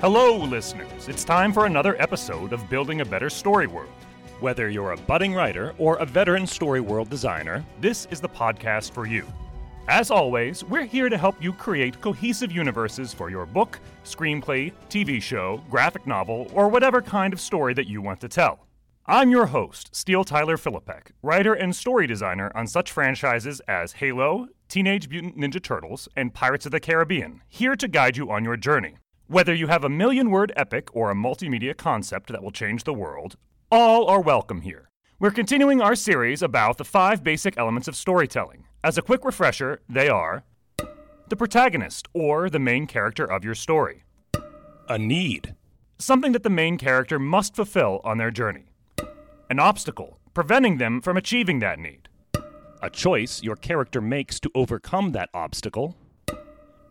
Hello, listeners. It's time for another episode of Building a Better Story World. Whether you're a budding writer or a veteran story world designer, this is the podcast for you. As always, we're here to help you create cohesive universes for your book, screenplay, TV show, graphic novel, or whatever kind of story that you want to tell. I'm your host, Steele Tyler Filipek, writer and story designer on such franchises as Halo, Teenage Mutant Ninja Turtles, and Pirates of the Caribbean, here to guide you on your journey. Whether you have a million word epic or a multimedia concept that will change the world, all are welcome here. We're continuing our series about the five basic elements of storytelling. As a quick refresher, they are the protagonist, or the main character of your story, a need, something that the main character must fulfill on their journey, an obstacle, preventing them from achieving that need, a choice your character makes to overcome that obstacle,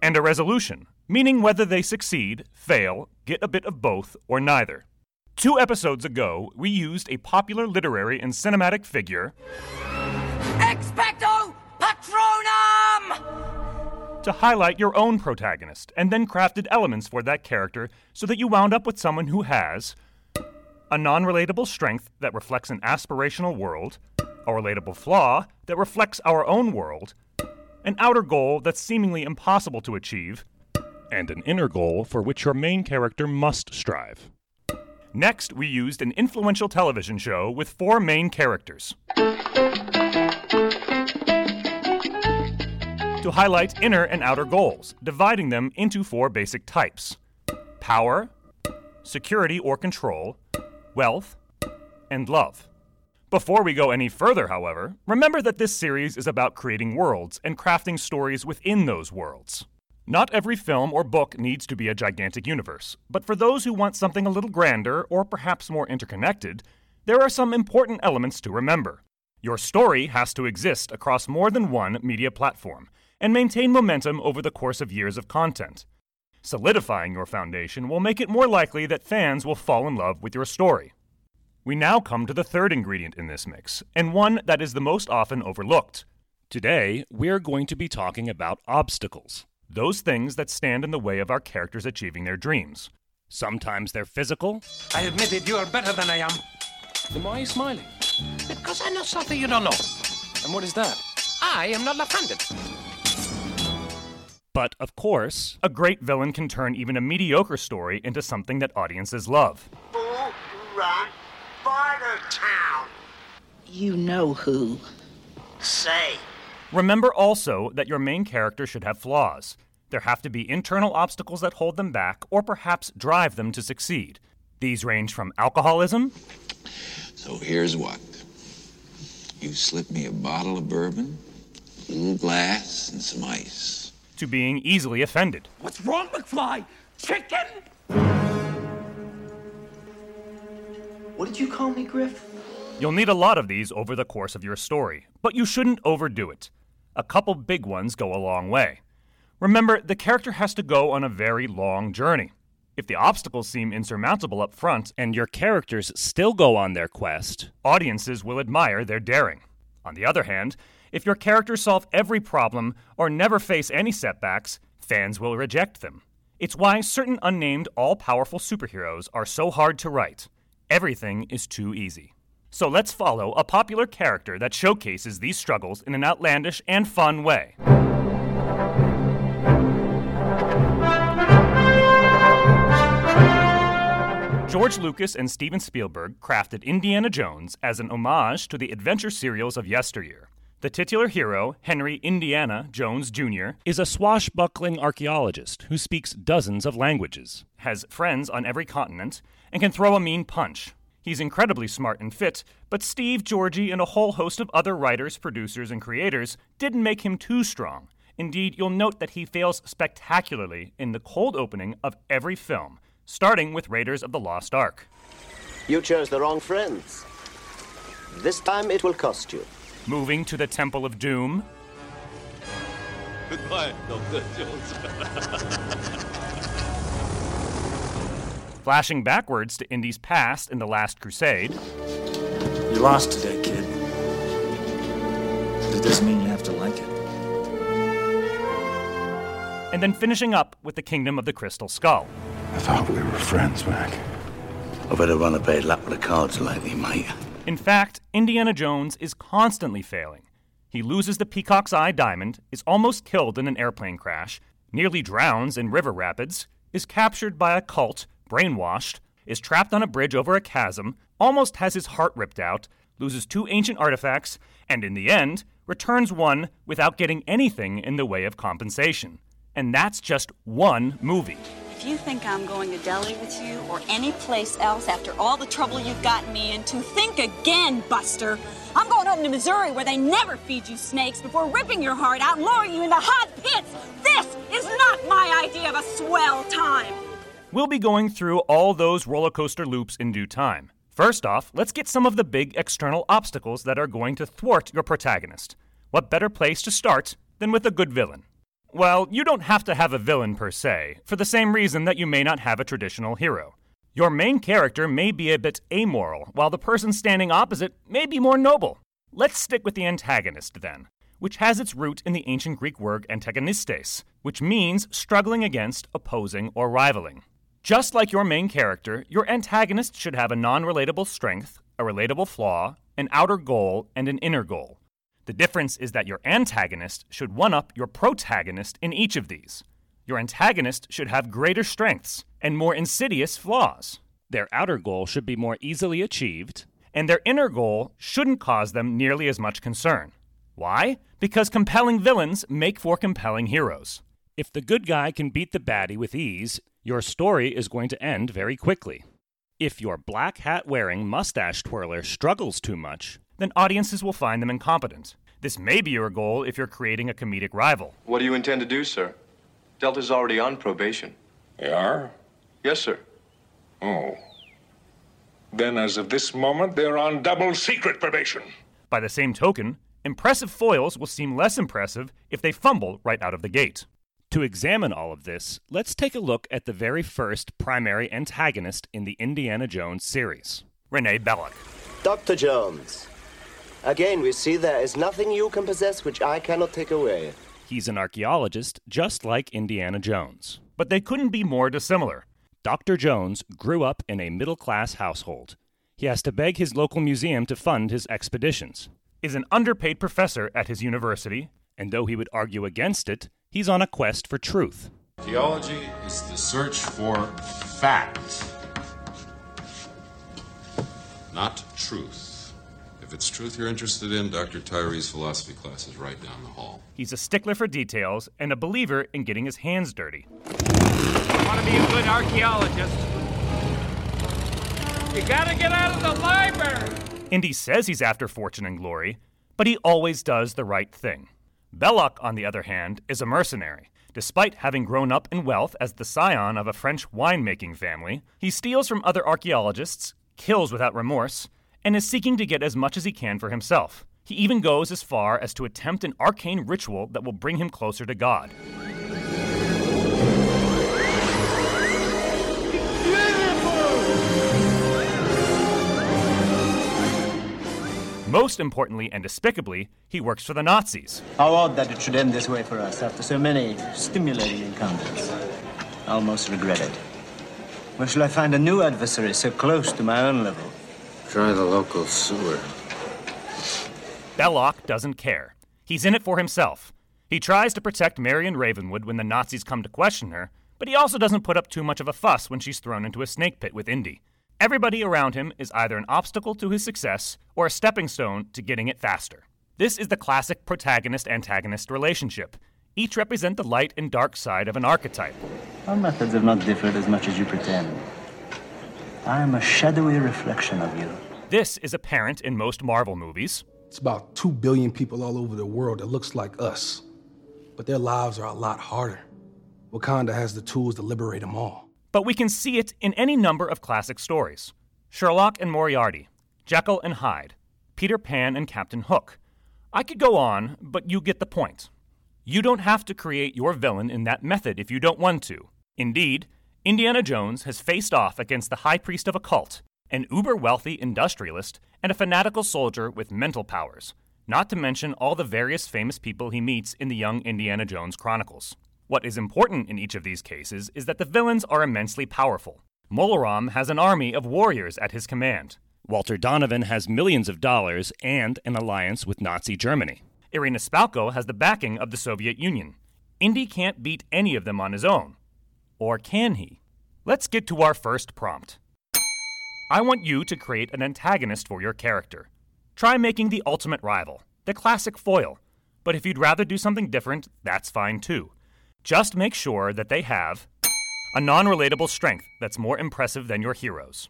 and a resolution, meaning whether they succeed, fail, get a bit of both, or neither. Two episodes ago, we used a popular literary and cinematic figure. Expecto Patronum! To highlight your own protagonist, and then crafted elements for that character so that you wound up with someone who has a non relatable strength that reflects an aspirational world, a relatable flaw that reflects our own world, an outer goal that's seemingly impossible to achieve, and an inner goal for which your main character must strive. Next, we used an influential television show with four main characters. To highlight inner and outer goals, dividing them into four basic types power, security or control, wealth, and love. Before we go any further, however, remember that this series is about creating worlds and crafting stories within those worlds. Not every film or book needs to be a gigantic universe, but for those who want something a little grander or perhaps more interconnected, there are some important elements to remember. Your story has to exist across more than one media platform and maintain momentum over the course of years of content. Solidifying your foundation will make it more likely that fans will fall in love with your story. We now come to the third ingredient in this mix, and one that is the most often overlooked. Today, we're going to be talking about obstacles those things that stand in the way of our characters achieving their dreams. Sometimes they're physical. I admit it, you are better than I am. Then why are you smiling? Because I know something you don't know. And what is that? I am not left-handed. But, of course, a great villain can turn even a mediocre story into something that audiences love. Bull Run Town. You know who. Say. Remember also that your main character should have flaws. There have to be internal obstacles that hold them back or perhaps drive them to succeed. These range from alcoholism. So here's what you slip me a bottle of bourbon, a little glass, and some ice. To being easily offended. What's wrong, McFly? Chicken? What did you call me, Griff? You'll need a lot of these over the course of your story, but you shouldn't overdo it a couple big ones go a long way. Remember, the character has to go on a very long journey. If the obstacles seem insurmountable up front and your characters still go on their quest, audiences will admire their daring. On the other hand, if your characters solve every problem or never face any setbacks, fans will reject them. It's why certain unnamed all powerful superheroes are so hard to write. Everything is too easy. So let's follow a popular character that showcases these struggles in an outlandish and fun way. George Lucas and Steven Spielberg crafted Indiana Jones as an homage to the adventure serials of yesteryear. The titular hero, Henry Indiana Jones Jr., is a swashbuckling archaeologist who speaks dozens of languages, has friends on every continent, and can throw a mean punch. He's incredibly smart and fit, but Steve, Georgie, and a whole host of other writers, producers, and creators didn't make him too strong. Indeed, you'll note that he fails spectacularly in the cold opening of every film, starting with Raiders of the Lost Ark. You chose the wrong friends. This time it will cost you. Moving to the Temple of Doom. Goodbye, Dr. Jones. Flashing backwards to Indy's past in The Last Crusade. You lost today, kid. But it doesn't mean you have to like it. And then finishing up with the Kingdom of the Crystal Skull. I thought we were friends, Mac. I better run a bad luck with the cards lately, mate. In fact, Indiana Jones is constantly failing. He loses the Peacock's Eye diamond, is almost killed in an airplane crash, nearly drowns in river rapids, is captured by a cult, brainwashed, is trapped on a bridge over a chasm, almost has his heart ripped out, loses two ancient artifacts, and in the end, returns one without getting anything in the way of compensation. And that's just one movie. If you think I'm going to Delhi with you or any place else after all the trouble you've gotten me into, think again, Buster. I'm going home to Missouri where they never feed you snakes before ripping your heart out and lowering you into hot pits. This is not my idea of a swell time. We'll be going through all those roller coaster loops in due time. First off, let's get some of the big external obstacles that are going to thwart your protagonist. What better place to start than with a good villain? Well, you don't have to have a villain per se, for the same reason that you may not have a traditional hero. Your main character may be a bit amoral, while the person standing opposite may be more noble. Let's stick with the antagonist then, which has its root in the ancient Greek word antagonistes, which means struggling against, opposing, or rivaling. Just like your main character, your antagonist should have a non relatable strength, a relatable flaw, an outer goal, and an inner goal. The difference is that your antagonist should one up your protagonist in each of these. Your antagonist should have greater strengths and more insidious flaws. Their outer goal should be more easily achieved, and their inner goal shouldn't cause them nearly as much concern. Why? Because compelling villains make for compelling heroes. If the good guy can beat the baddie with ease, your story is going to end very quickly. If your black hat wearing mustache twirler struggles too much, then audiences will find them incompetent. This may be your goal if you're creating a comedic rival. What do you intend to do, sir? Delta's already on probation. They are? Yes, sir. Oh. Then, as of this moment, they're on double secret probation. By the same token, impressive foils will seem less impressive if they fumble right out of the gate. To examine all of this, let's take a look at the very first primary antagonist in the Indiana Jones series René Belloq. Dr. Jones, Again, we see there is nothing you can possess which I cannot take away. He's an archaeologist, just like Indiana Jones. But they couldn't be more dissimilar. Dr. Jones grew up in a middle class household. He has to beg his local museum to fund his expeditions. Is an underpaid professor at his university, and though he would argue against it, he's on a quest for truth. Archaeology is the search for fact, not truth. If it's truth you're interested in, Dr. Tyree's philosophy class is right down the hall. He's a stickler for details and a believer in getting his hands dirty. I want to be a good archaeologist. You gotta get out of the library! Indy says he's after fortune and glory, but he always does the right thing. Belloq, on the other hand, is a mercenary. Despite having grown up in wealth as the scion of a French winemaking family, he steals from other archaeologists, kills without remorse, and is seeking to get as much as he can for himself. He even goes as far as to attempt an arcane ritual that will bring him closer to God. Most importantly and despicably, he works for the Nazis. How odd that it should end this way for us after so many stimulating encounters. I almost regret it. Where shall I find a new adversary so close to my own level? Try the local sewer. Belloq doesn't care. He's in it for himself. He tries to protect Marion Ravenwood when the Nazis come to question her, but he also doesn't put up too much of a fuss when she's thrown into a snake pit with Indy. Everybody around him is either an obstacle to his success or a stepping stone to getting it faster. This is the classic protagonist antagonist relationship. Each represent the light and dark side of an archetype. Our methods have not differed as much as you pretend. I am a shadowy reflection of you. This is apparent in most Marvel movies. It's about 2 billion people all over the world that looks like us. But their lives are a lot harder. Wakanda has the tools to liberate them all. But we can see it in any number of classic stories Sherlock and Moriarty, Jekyll and Hyde, Peter Pan and Captain Hook. I could go on, but you get the point. You don't have to create your villain in that method if you don't want to. Indeed, Indiana Jones has faced off against the high priest of a cult, an uber wealthy industrialist, and a fanatical soldier with mental powers, not to mention all the various famous people he meets in the young Indiana Jones Chronicles. What is important in each of these cases is that the villains are immensely powerful. Mola Ram has an army of warriors at his command. Walter Donovan has millions of dollars and an alliance with Nazi Germany. Irina Spalko has the backing of the Soviet Union. Indy can't beat any of them on his own. Or can he? Let's get to our first prompt. I want you to create an antagonist for your character. Try making the ultimate rival, the classic foil. But if you'd rather do something different, that's fine too. Just make sure that they have a non relatable strength that's more impressive than your heroes,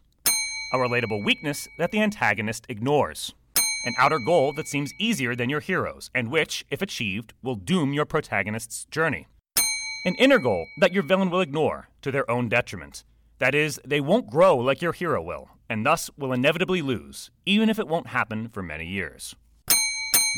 a relatable weakness that the antagonist ignores, an outer goal that seems easier than your heroes, and which, if achieved, will doom your protagonist's journey, an inner goal that your villain will ignore to their own detriment. That is, they won't grow like your hero will, and thus will inevitably lose, even if it won't happen for many years.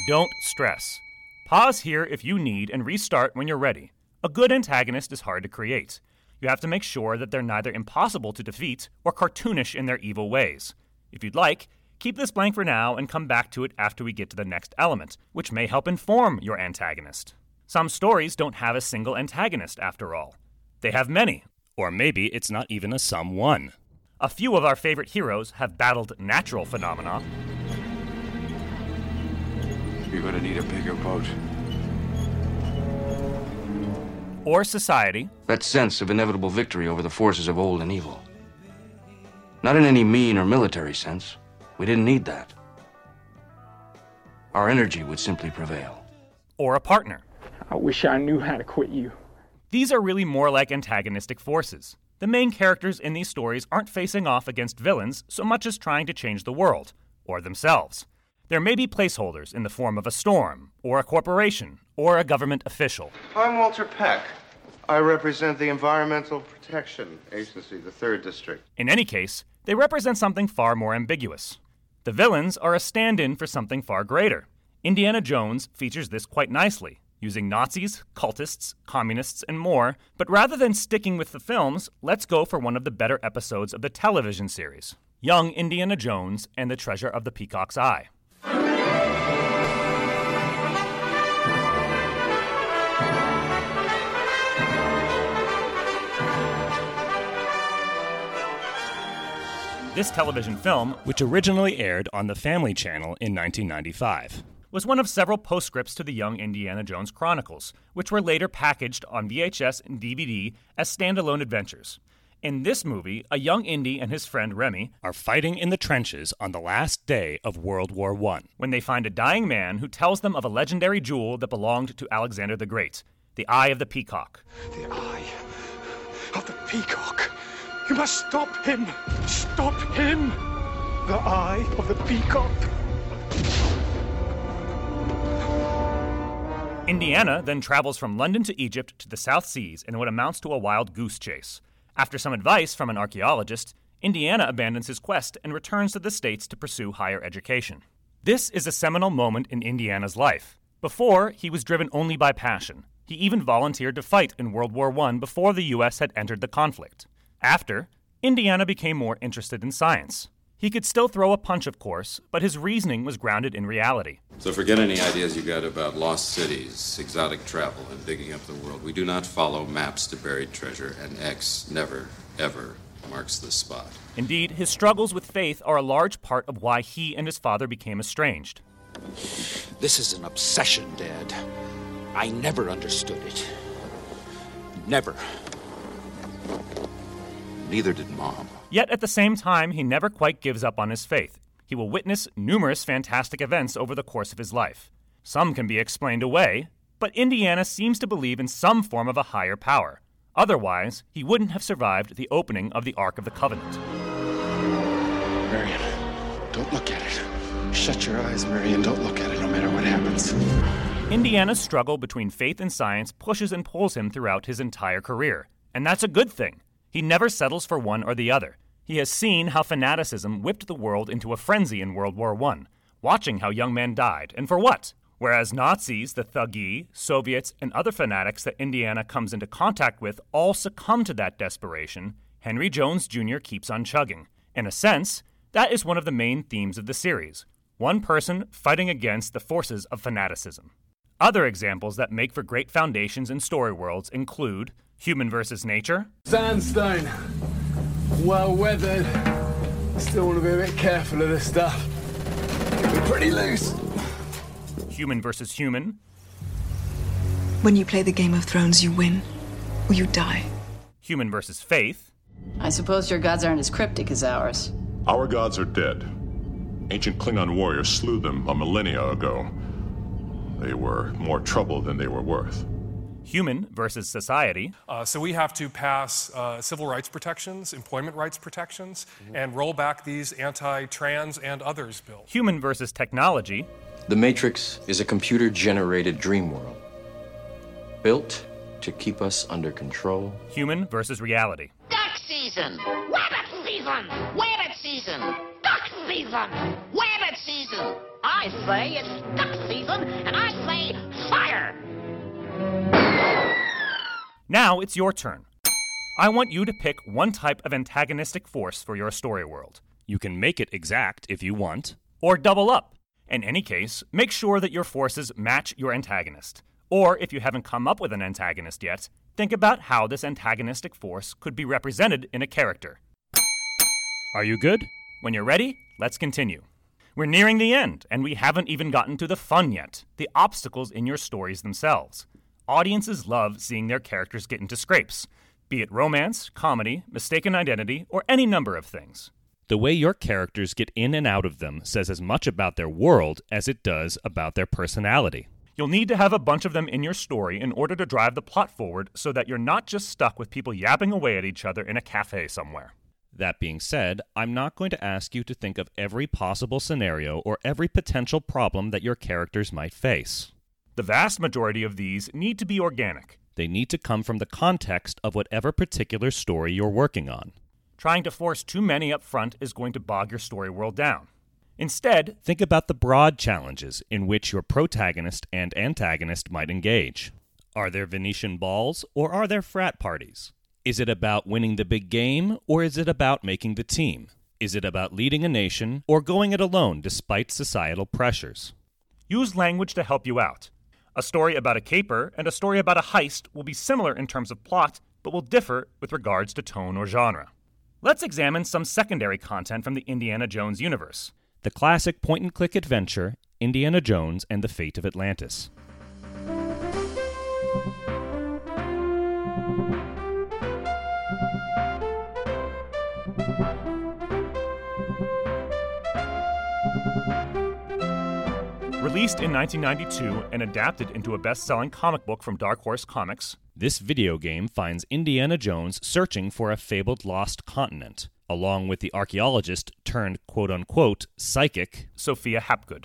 Don't stress. Pause here if you need and restart when you're ready. A good antagonist is hard to create. You have to make sure that they're neither impossible to defeat or cartoonish in their evil ways. If you'd like, keep this blank for now and come back to it after we get to the next element, which may help inform your antagonist. Some stories don't have a single antagonist, after all. They have many, or maybe it's not even a sum one. A few of our favorite heroes have battled natural phenomena. You're gonna need a bigger boat or society. That sense of inevitable victory over the forces of old and evil. Not in any mean or military sense. We didn't need that. Our energy would simply prevail. Or a partner. I wish I knew how to quit you. These are really more like antagonistic forces. The main characters in these stories aren't facing off against villains so much as trying to change the world, or themselves. There may be placeholders in the form of a storm, or a corporation, or a government official. I'm Walter Peck. I represent the Environmental Protection Agency, the 3rd District. In any case, they represent something far more ambiguous. The villains are a stand in for something far greater. Indiana Jones features this quite nicely, using Nazis, cultists, communists, and more, but rather than sticking with the films, let's go for one of the better episodes of the television series Young Indiana Jones and the Treasure of the Peacock's Eye. This television film, which originally aired on the Family Channel in 1995, was one of several postscripts to the Young Indiana Jones Chronicles, which were later packaged on VHS and DVD as standalone adventures. In this movie, a young Indy and his friend Remy are fighting in the trenches on the last day of World War I when they find a dying man who tells them of a legendary jewel that belonged to Alexander the Great, the Eye of the Peacock. The Eye of the Peacock. You must stop him! Stop him! The Eye of the Peacock. Indiana then travels from London to Egypt to the South Seas in what amounts to a wild goose chase. After some advice from an archaeologist, Indiana abandons his quest and returns to the States to pursue higher education. This is a seminal moment in Indiana's life. Before, he was driven only by passion. He even volunteered to fight in World War I before the U.S. had entered the conflict. After, Indiana became more interested in science. He could still throw a punch, of course, but his reasoning was grounded in reality. So forget any ideas you got about lost cities, exotic travel, and digging up the world. We do not follow maps to buried treasure, and X never, ever marks the spot. Indeed, his struggles with faith are a large part of why he and his father became estranged. This is an obsession, Dad. I never understood it. Never. Neither did Mom. Yet at the same time, he never quite gives up on his faith. He will witness numerous fantastic events over the course of his life. Some can be explained away, but Indiana seems to believe in some form of a higher power. Otherwise, he wouldn't have survived the opening of the Ark of the Covenant. Marion, don't look at it. Shut your eyes, Marion. Don't look at it no matter what happens. Indiana's struggle between faith and science pushes and pulls him throughout his entire career, and that's a good thing. He never settles for one or the other. He has seen how fanaticism whipped the world into a frenzy in World War I, watching how young men died, and for what? Whereas Nazis, the Thuggee, Soviets, and other fanatics that Indiana comes into contact with all succumb to that desperation, Henry Jones Jr. keeps on chugging. In a sense, that is one of the main themes of the series one person fighting against the forces of fanaticism. Other examples that make for great foundations in story worlds include Human versus Nature, Sandstone, well weathered. Still want to be a bit careful of this stuff. We're pretty loose. Human versus Human, When you play the Game of Thrones, you win or you die. Human versus Faith, I suppose your gods aren't as cryptic as ours. Our gods are dead. Ancient Klingon warriors slew them a millennia ago. They were more trouble than they were worth. Human versus Society, Uh, so we have to pass uh, civil rights protections, employment rights protections, and roll back these anti-trans and others bills. Human versus Technology, The Matrix is a computer generated dream world built to keep us under control. Human versus Reality, Duck season! Rabbit season! Rabbit season! Duck season! Rabbit season! I say it's duck season, and I say fire! Now it's your turn. I want you to pick one type of antagonistic force for your story world. You can make it exact if you want, or double up. In any case, make sure that your forces match your antagonist. Or if you haven't come up with an antagonist yet, think about how this antagonistic force could be represented in a character. Are you good? When you're ready, let's continue. We're nearing the end, and we haven't even gotten to the fun yet the obstacles in your stories themselves. Audiences love seeing their characters get into scrapes, be it romance, comedy, mistaken identity, or any number of things. The way your characters get in and out of them says as much about their world as it does about their personality. You'll need to have a bunch of them in your story in order to drive the plot forward so that you're not just stuck with people yapping away at each other in a cafe somewhere. That being said, I'm not going to ask you to think of every possible scenario or every potential problem that your characters might face. The vast majority of these need to be organic. They need to come from the context of whatever particular story you're working on. Trying to force too many up front is going to bog your story world down. Instead, think about the broad challenges in which your protagonist and antagonist might engage. Are there Venetian balls or are there frat parties? Is it about winning the big game or is it about making the team? Is it about leading a nation or going it alone despite societal pressures? Use language to help you out. A story about a caper and a story about a heist will be similar in terms of plot, but will differ with regards to tone or genre. Let's examine some secondary content from the Indiana Jones universe. The classic point and click adventure, Indiana Jones and the Fate of Atlantis. Released in 1992 and adapted into a best selling comic book from Dark Horse Comics, this video game finds Indiana Jones searching for a fabled lost continent, along with the archaeologist turned quote unquote psychic Sophia Hapgood.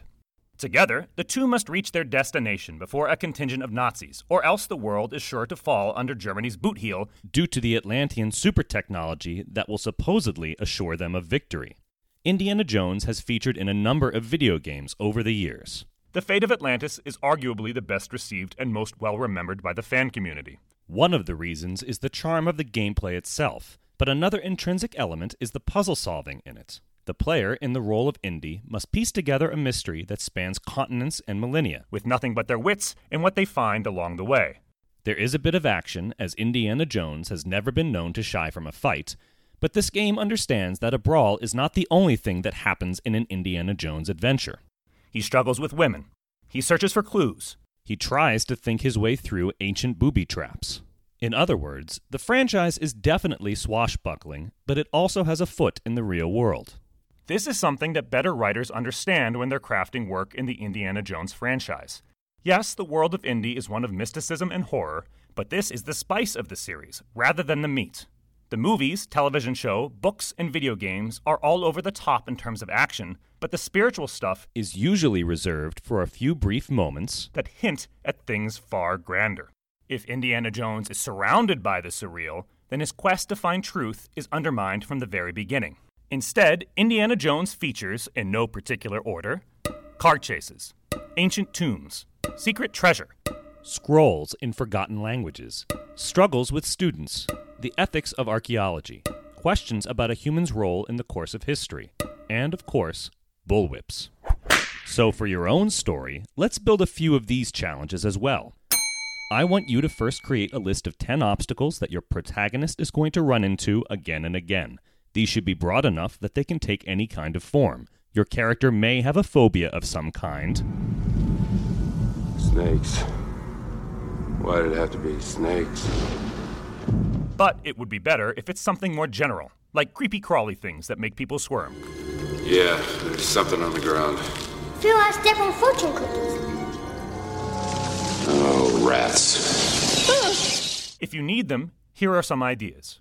Together, the two must reach their destination before a contingent of Nazis, or else the world is sure to fall under Germany's boot heel due to the Atlantean super technology that will supposedly assure them of victory. Indiana Jones has featured in a number of video games over the years. The Fate of Atlantis is arguably the best received and most well remembered by the fan community. One of the reasons is the charm of the gameplay itself, but another intrinsic element is the puzzle solving in it. The player, in the role of Indy, must piece together a mystery that spans continents and millennia, with nothing but their wits and what they find along the way. There is a bit of action, as Indiana Jones has never been known to shy from a fight, but this game understands that a brawl is not the only thing that happens in an Indiana Jones adventure. He struggles with women. He searches for clues. He tries to think his way through ancient booby traps. In other words, the franchise is definitely swashbuckling, but it also has a foot in the real world. This is something that better writers understand when they're crafting work in the Indiana Jones franchise. Yes, the world of Indy is one of mysticism and horror, but this is the spice of the series, rather than the meat. The movies, television show, books, and video games are all over the top in terms of action, but the spiritual stuff is usually reserved for a few brief moments that hint at things far grander. If Indiana Jones is surrounded by the surreal, then his quest to find truth is undermined from the very beginning. Instead, Indiana Jones features, in no particular order, car chases, ancient tombs, secret treasure, scrolls in forgotten languages, struggles with students, the ethics of archaeology, questions about a human's role in the course of history, and, of course, bullwhips. So, for your own story, let's build a few of these challenges as well. I want you to first create a list of 10 obstacles that your protagonist is going to run into again and again. These should be broad enough that they can take any kind of form. Your character may have a phobia of some kind. Snakes. Why did it have to be snakes? But it would be better if it's something more general, like creepy crawly things that make people squirm. Yeah, there's something on the ground. Phil has devil fortune cookies. Oh, rats. If you need them, here are some ideas.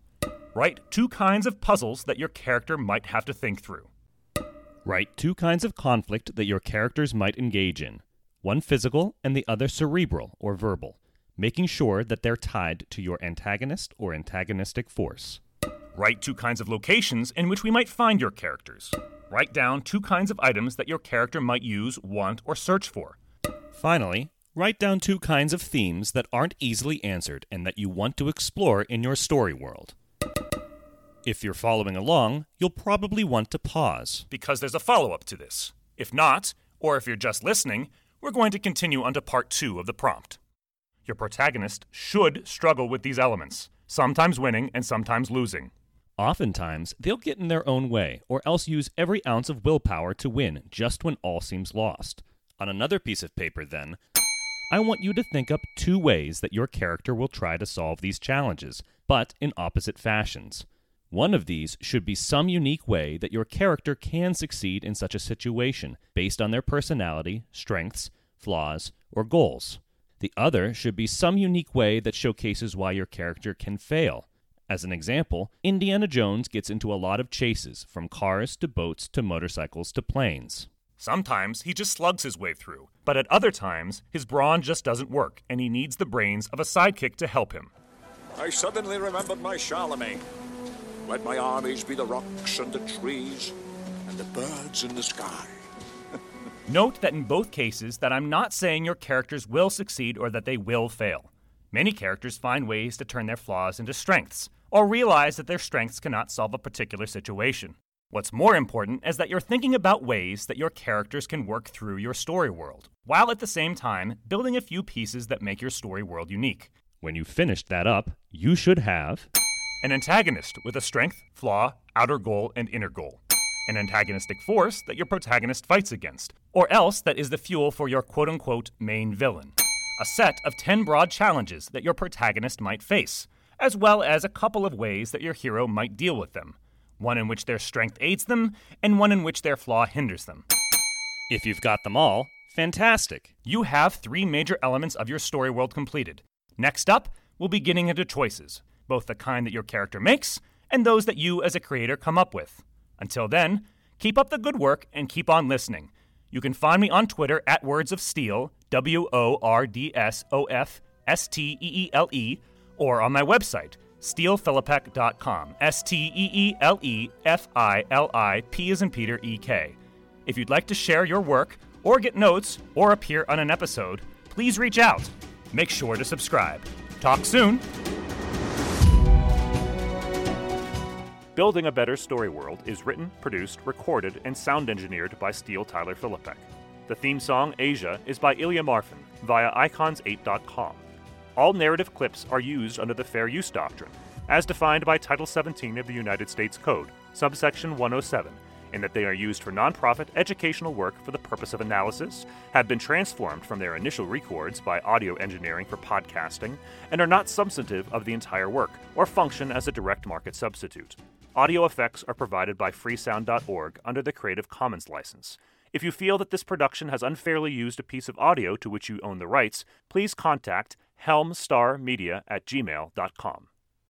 Write two kinds of puzzles that your character might have to think through. Write two kinds of conflict that your characters might engage in one physical and the other cerebral or verbal, making sure that they're tied to your antagonist or antagonistic force. Write two kinds of locations in which we might find your characters. Write down two kinds of items that your character might use, want, or search for. Finally, write down two kinds of themes that aren't easily answered and that you want to explore in your story world. If you're following along, you'll probably want to pause, because there's a follow up to this. If not, or if you're just listening, we're going to continue on to part two of the prompt. Your protagonist should struggle with these elements, sometimes winning and sometimes losing. Oftentimes, they'll get in their own way, or else use every ounce of willpower to win just when all seems lost. On another piece of paper, then, I want you to think up two ways that your character will try to solve these challenges, but in opposite fashions. One of these should be some unique way that your character can succeed in such a situation, based on their personality, strengths, flaws, or goals. The other should be some unique way that showcases why your character can fail. As an example, Indiana Jones gets into a lot of chases, from cars to boats to motorcycles to planes. Sometimes he just slugs his way through, but at other times, his brawn just doesn't work, and he needs the brains of a sidekick to help him. I suddenly remembered my Charlemagne. Let my armies be the rocks and the trees and the birds in the sky. Note that in both cases that I'm not saying your characters will succeed or that they will fail. Many characters find ways to turn their flaws into strengths, or realize that their strengths cannot solve a particular situation. What's more important is that you're thinking about ways that your characters can work through your story world, while at the same time building a few pieces that make your story world unique. When you've finished that up, you should have an antagonist with a strength, flaw, outer goal, and inner goal. An antagonistic force that your protagonist fights against, or else that is the fuel for your quote unquote main villain. A set of 10 broad challenges that your protagonist might face, as well as a couple of ways that your hero might deal with them one in which their strength aids them, and one in which their flaw hinders them. If you've got them all, fantastic. You have three major elements of your story world completed. Next up, we'll be getting into choices, both the kind that your character makes and those that you as a creator come up with. Until then, keep up the good work and keep on listening. You can find me on Twitter at Words of Steele, W O R D S O F S T E E L E, or on my website, steelefilipek.com. S T E E L E F I L I P is in Peter E K. If you'd like to share your work, or get notes, or appear on an episode, please reach out. Make sure to subscribe. Talk soon. Building a Better Story World is written, produced, recorded, and sound engineered by Steele Tyler Filipek. The theme song, Asia, is by Ilya Marfin via icons8.com. All narrative clips are used under the Fair Use Doctrine, as defined by Title 17 of the United States Code, subsection 107, in that they are used for nonprofit educational work for the purpose of analysis, have been transformed from their initial records by audio engineering for podcasting, and are not substantive of the entire work, or function as a direct market substitute. Audio effects are provided by freesound.org under the Creative Commons license. If you feel that this production has unfairly used a piece of audio to which you own the rights, please contact helmstarmedia at gmail.com.